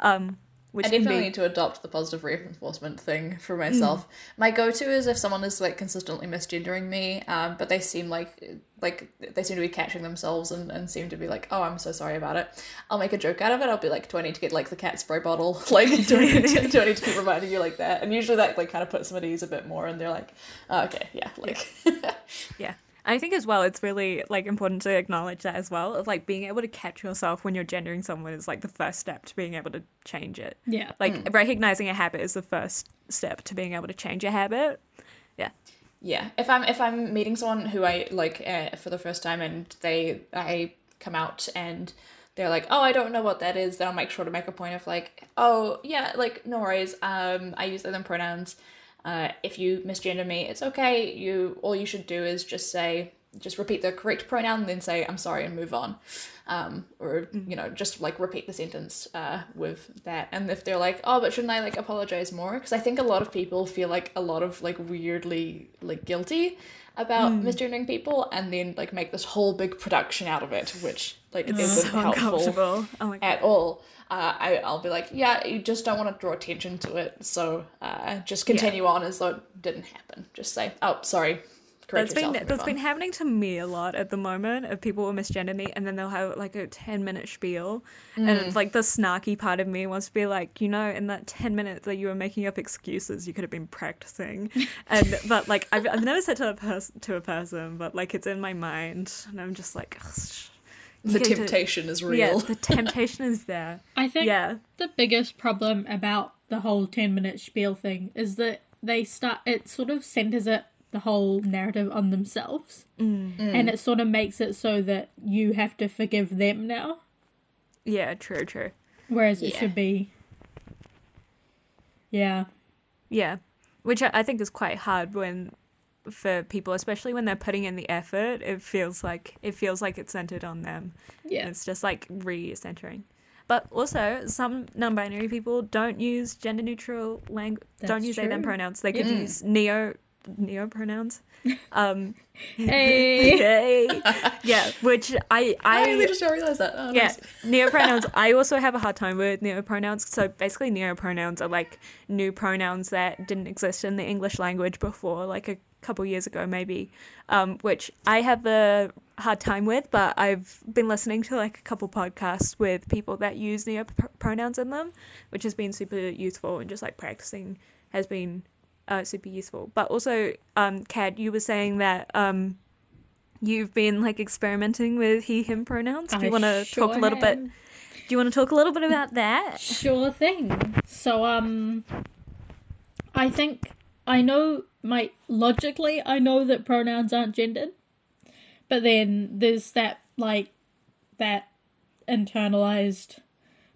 um, which I definitely be need to adopt the positive reinforcement thing for myself. My go-to is if someone is like consistently misgendering me, um, but they seem like like they seem to be catching themselves and, and seem to be like, oh, I'm so sorry about it. I'll make a joke out of it. I'll be like, do I need to get like the cat spray bottle? Like, do I need to, do I need to keep reminding you like that? And usually that like kind of puts them at ease a bit more, and they're like, oh, okay, yeah, like, Yeah. And I think as well, it's really like important to acknowledge that as well. Of like being able to catch yourself when you're gendering someone is like the first step to being able to change it. Yeah. Like recognizing a habit is the first step to being able to change a habit. Yeah. Yeah, if I'm if I'm meeting someone who I like uh, for the first time and they I come out and they're like, oh, I don't know what that is, then I'll make sure to make a point of like, oh yeah, like no worries. Um, I use them pronouns. Uh, if you misgender me, it's okay. You all you should do is just say just repeat the correct pronoun and then say I'm sorry and move on, um, or you know just like repeat the sentence uh, with that. And if they're like, oh, but shouldn't I like apologize more? Because I think a lot of people feel like a lot of like weirdly like guilty about misgendering people, and then like make this whole big production out of it, which like isn't so helpful. Oh at all. Uh, I, I'll be like, yeah, you just don't want to draw attention to it, so uh, just continue on as though it didn't happen. Just say, oh, sorry. Correct That's been and that's been happening to me a lot at the moment. Of people will misgender me, and then they'll have like a ten minute spiel, and Mm. it's like the snarky part of me wants to be like, you know, in that ten minutes that you were making up excuses, you could have been practicing, and but like I've, I've never said to a person to a person, but like it's in my mind, and I'm just like, "Ugh, sh- The get to- temptation is real. yeah, the temptation is there. I think Yeah, the biggest problem about the whole 10 minute spiel thing is that they start it sort of centers it the whole narrative on themselves. Mm. And it sort of makes it so that you have to forgive them now. Yeah, true, true. whereas it should be yeah. Yeah, which I I think is quite hard when for people, especially when they're putting in the effort. It feels like it feels like it's centered on them. yeah It's just like re-centering. But also, some non-binary people don't use gender-neutral language. Don't use they them pronouns. They could use neo neo pronouns. Um, hey hey, yeah. Which I I, I just don't realize that. Oh, yeah, nice. neopronouns. I also have a hard time with neopronouns. So basically, neopronouns are like new pronouns that didn't exist in the English language before, like a couple years ago, maybe. Um, which I have a hard time with, but I've been listening to like a couple podcasts with people that use neo pronouns in them, which has been super useful and just like practicing has been uh, super useful. But also, um, Cad, you were saying that um, you've been like experimenting with he him pronouns. Do you want to sure talk a little bit? Do you want to talk a little bit about that? Sure thing. So, um, I think I know my logically, I know that pronouns aren't gendered, but then there's that like that internalized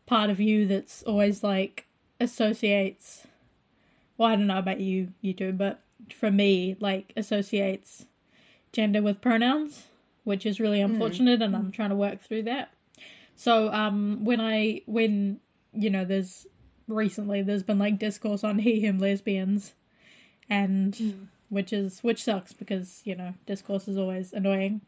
part of you that's always like associates. Well, I don't know about you, you do, but for me, like associates gender with pronouns, which is really unfortunate, and I'm trying to work through that. So um when I when you know there's recently there's been like discourse on he him lesbians and which is which sucks because you know discourse is always annoying.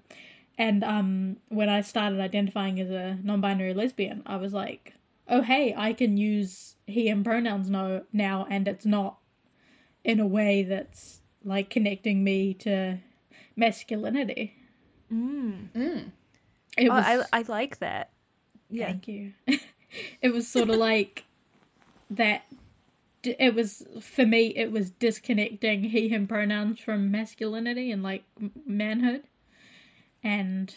And um when I started identifying as a non-binary lesbian, I was like, "Oh hey, I can use he and pronouns no now and it's not in a way that's like connecting me to masculinity." Mm. It Oh, was I I like that. Yeah. Thank you. it was sort of like that. It was for me. It was disconnecting he him pronouns from masculinity and like manhood, and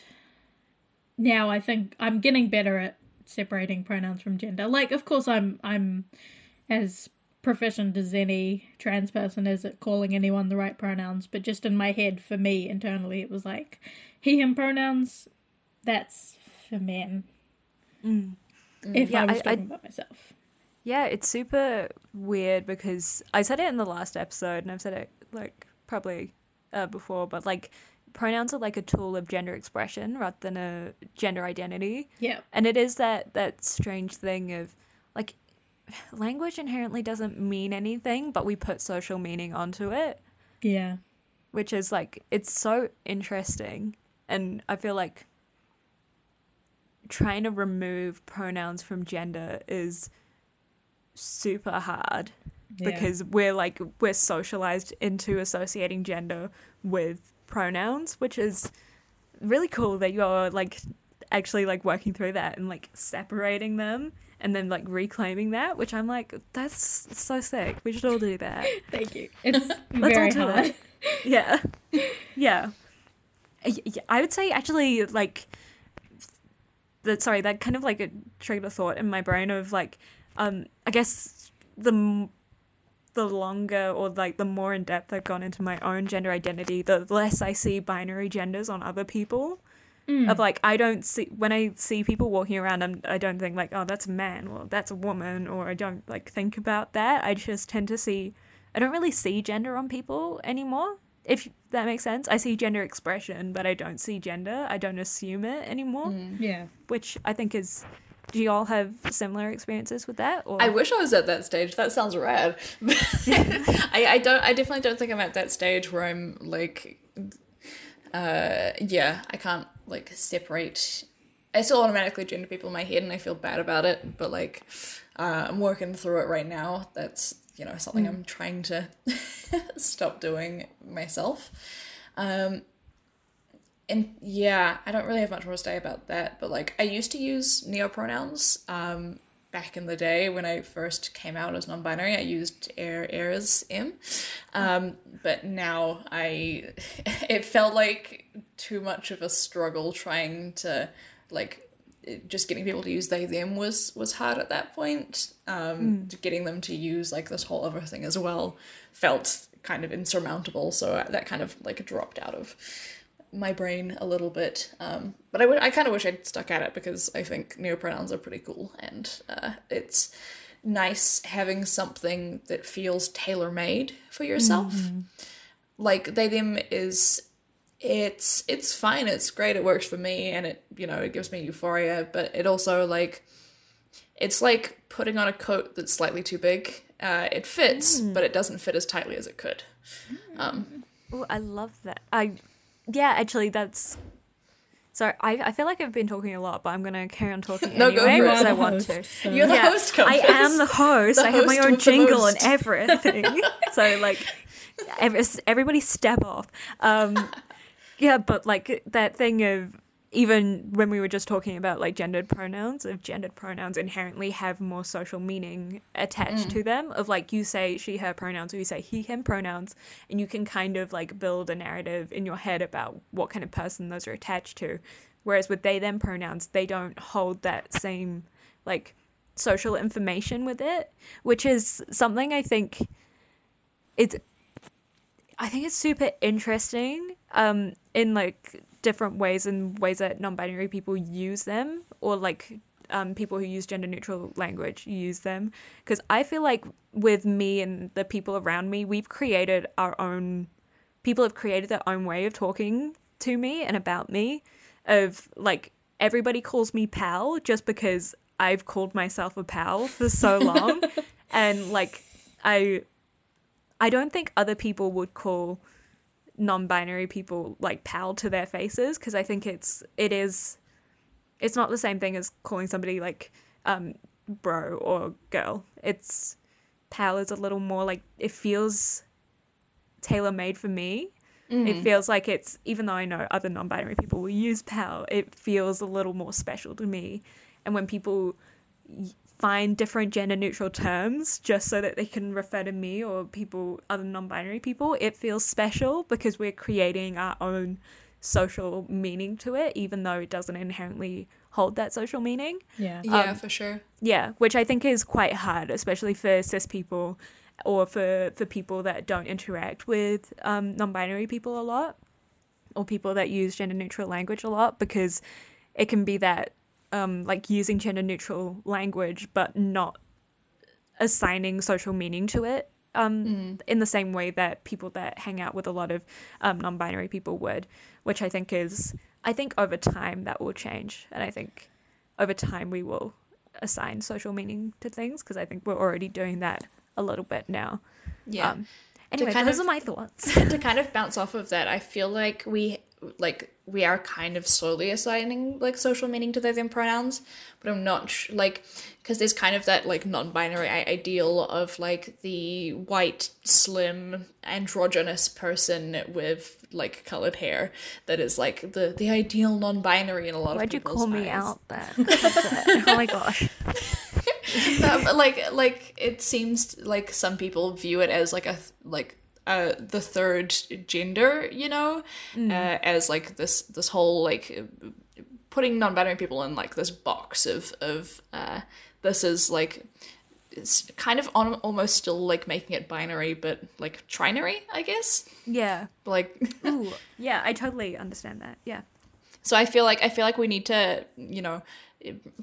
now I think I'm getting better at separating pronouns from gender. Like, of course, I'm I'm as proficient as any trans person is at calling anyone the right pronouns, but just in my head, for me internally, it was like he him pronouns. That's for men mm. if Yeah, I was I- I- talking about myself. Yeah, it's super weird because I said it in the last episode, and I've said it like probably uh, before, but like pronouns are like a tool of gender expression rather than a gender identity. Yeah. and it is that that strange thing of like language inherently doesn't mean anything but we put social meaning onto it Yeah. which is like it's so interesting and i feel like trying to remove pronouns from gender is super hard Yeah. because we're like we're socialized into associating gender with pronouns which is really cool that you're like actually like working through that and like separating them and then like reclaiming that which i'm like that's so sick we should all do that Thank you. It's all very do hard. it. yeah yeah I would say actually like that sorry that kind of like a triggered a thought in my brain of like um i guess the the longer or like the more in depth i've gone into my own gender identity the less i see binary genders on other people of like i don't see when i see people walking around I'm, i don't think like oh that's a man or that's a woman or i don't like think about that i just tend to see i don't really see gender on people anymore if that makes sense. I see gender expression, but I don't see gender. I don't assume it anymore, Yeah. which I think is. Do you all have similar experiences with that? Or I wish I was at that stage. That sounds rad. I, I don't. I definitely don't think I'm at that stage where I'm like, uh, yeah, I can't like separate. I still automatically gender people in my head, and I feel bad about it. But like, uh, I'm working through it right now. That's you know something I'm trying to stop doing myself. Um, and yeah, I don't really have much more to say about that. But like, I used to use neopronouns um, back in the day when I first came out as non-binary. I used er, eras im. um, but now I it felt like too much of a struggle trying to like just getting people to use they them was was hard at that point. Um, Getting them to use like this whole other thing as well felt kind of insurmountable. So that kind of like dropped out of my brain a little bit. Um, but I would- I kind of wish I'd stuck at it because I think neopronouns are pretty cool and uh, it's nice having something that feels tailor made for yourself. Like they them is it's it's fine, it's great, it works for me and it you know, it gives me euphoria, but it also like it's like putting on a coat that's slightly too big. Uh, it fits, but it doesn't fit as tightly as it could. Um, Ooh, I love that. I, yeah, actually, that's. So I, I feel like I've been talking a lot, but I'm gonna carry on talking No, go anyway because I want host, to. so- You're the Yeah, host, I am the host. The I have my own jingle and everything. so like, every, everybody step off. Um, yeah, but like that thing of even when we were just talking about like gendered pronouns, of gendered pronouns inherently have more social meaning attached to them. Of like you say she her pronouns or you say he him pronouns, and you can kind of like build a narrative in your head about what kind of person those are attached to. Whereas with they them pronouns, they don't hold that same like social information with it, which is something I think it's I think it's super interesting um in like different ways and ways that non-binary people use them or like um, people who use gender neutral language use them. Because I feel like with me and the people around me we've created our own people have created their own way of talking to me and about me of like everybody calls me pal just because I've called myself a pal for so long. And like I I don't think other people would call non-binary people like pal to their faces because I think it's it is it's not the same thing as calling somebody like um bro or girl. It's pal is a little more like it feels tailor made for me. It feels like it's even though I know other non-binary people will use pal, it feels a little more special to me. And when people find different gender neutral terms just so that they can refer to me or people other non-binary people, it feels special because we're creating our own social meaning to it even though it doesn't inherently hold that social meaning. Yeah. yeah, Um, for sure. Yeah, which I think is quite hard, especially for cis people or for, for people that don't interact with um, non binary people a lot or people that use gender neutral language a lot because it can be that um, like using gender neutral language but not assigning social meaning to it um, in the same way that people that hang out with a lot of um, non-binary people would, which I think is I think over time that will change, and I think over time we will assign social meaning to things because I think we're already doing that a little bit now. Yeah. Um, anyway, those of- are my thoughts. to kind of bounce off of that, I feel like we like we are kind of slowly assigning like social meaning to those in pronouns, but I'm not sh- like because there's kind of that like non-binary i- ideal of like the white, slim, androgynous person with like colored hair that is like the the ideal non-binary in a lot of Why'd you call me out there? oh my gosh. Like like it seems like some people view it as like a like uh the third gender you know uh, as like this this whole like putting non-binary people in like this box of of uh this is like it's kind of on, almost still like making it binary but like trinary i guess Yeah. like Ooh. Yeah, I totally understand that. Yeah. So I feel like I feel like we need to, you know,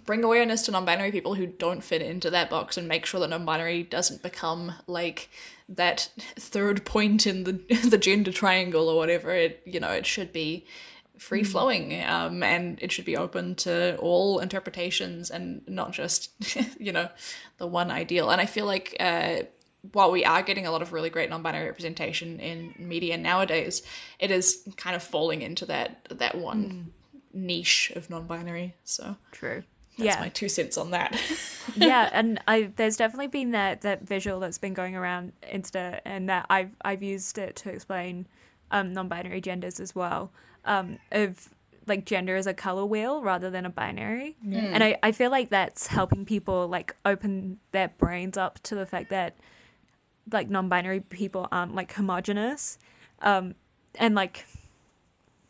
bring awareness to non-binary people who don't fit into that box and make sure that non-binary doesn't become like that third point in the the gender triangle or whatever it you know it should be free flowing um, and it should be open to all interpretations and not just you know the one ideal. And i feel like uh, while we are getting a lot of really great non-binary representation in media nowadays it is kind of falling into that that one niche of non-binary so. True. That's yeah. my two cents on that yeah, and I there's definitely been that that visual that's been going around Insta, and that I've I've used it to explain um, non-binary genders as well. Um, of like gender as a color wheel rather than a binary, and I I feel like that's helping people like open their brains up to the fact that like non-binary people aren't like homogenous, um, and like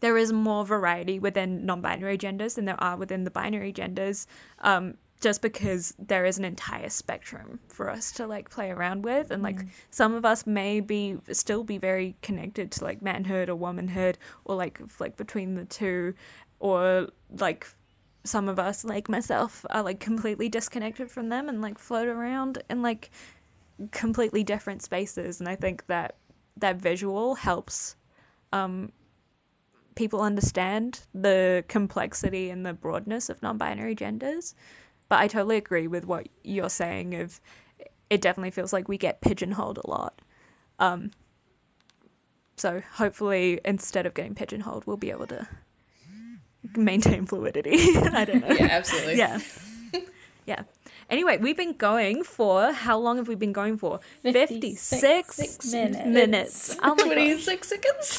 there is more variety within non-binary genders than there are within the binary genders um, just because there is an entire spectrum for us to like play around with. And like some of us may be still be very connected to like manhood or womanhood or like like between the two. Or like some of us like myself are like completely disconnected from them and like float around in like completely different spaces. And i think that that visual helps um people understand the complexity and the broadness of non-binary genders but i totally agree with what you're saying of it definitely feels like we get pigeonholed a lot. Um so hopefully instead of getting pigeonholed we'll be able to maintain fluidity. I don't know. Yeah absolutely. Yeah. Yeah anyway we've been going for how long have we been going for 56, 56 minutes. minutes. oh my god 26 seconds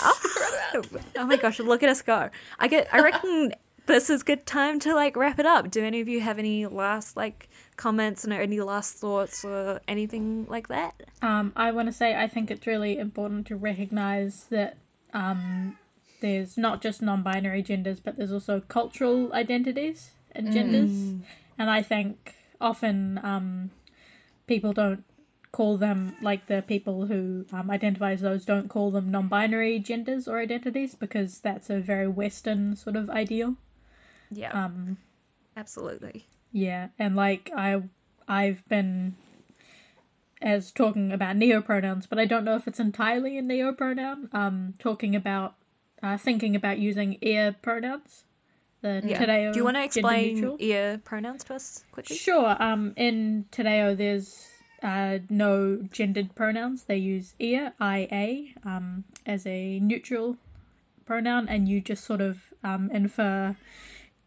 oh my gosh, look at us go. I get I reckon this is a good time to like wrap it up. Do any of you have any last like comments and any last thoughts or anything like that? Um, I want to say I think it's really important to recognize that um, there's not just non-binary genders, but there's also cultural identities and genders, and I think often um, people don't call them like the people who um, identify as those don't call them non-binary genders or identities because that's a very Western sort of ideal. Yeah. Um, absolutely. yeah, and like I, I've been as talking about neopronouns, but I don't know if it's entirely a neopronoun. Um, talking about, uh, thinking about using ia pronouns. The Yeah. Te Reo Do you want to explain ia pronouns to us quickly? Sure. Um, in Te Reo, there's uh, no gendered pronouns. They use ia, ia, um, as a neutral pronoun, and you just sort of um, infer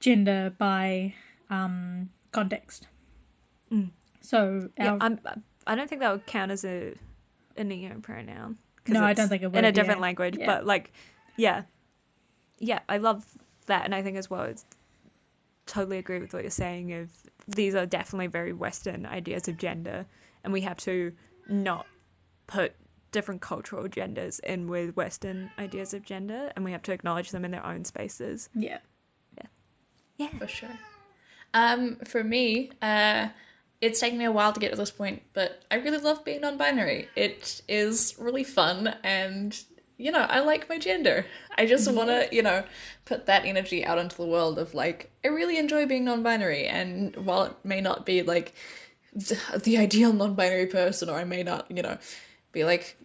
gender by um, context. Mm. So, Yeah, our, I'm I don't think that would count as a a neo pronoun. No, I don't think it would. In a different yeah. language, Yeah. but like yeah. Yeah, I love that and I think as well it's totally agree with what you're saying of these are definitely very western ideas of gender and we have to not put different cultural genders in with western ideas of gender and we have to acknowledge them in their own spaces yeah. yeah for sure. Um, for me, uh, it's taken me a while to get to this point, but I really love being non-binary. It is really fun, and you know, I like my gender. I just want to, you know, put that energy out into the world of like, I really enjoy being non-binary, and while it may not be like the, the ideal non-binary person, or I may not, you know, be like,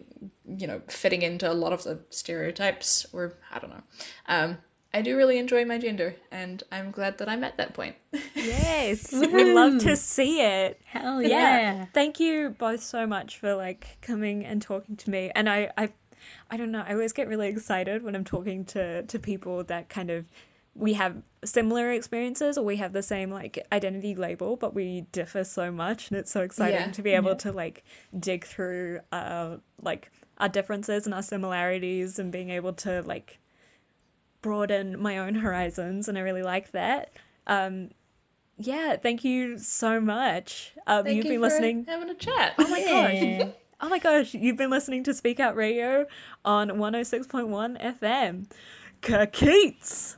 you know, fitting into a lot of the stereotypes, or I don't know. Um, I do really enjoy my gender, and I'm glad that I'm at that point. yes we love to see it Hell But yeah. Thank you both so much for like coming and talking to me. And I, I, I don't know. I always get really excited when I'm talking to to people that kind of we have similar experiences or we have the same like identity label, but we differ so much, and it's so exciting Yeah. to be able Yeah. to like dig through uh like our differences and our similarities and being able to like broaden my own horizons and I really like that. Um yeah, thank you so much. Um, Thank you've you been listening. having a chat. Oh my gosh. Oh my gosh, you've been listening to Speak Out Radio on 106.1 FM. Keats!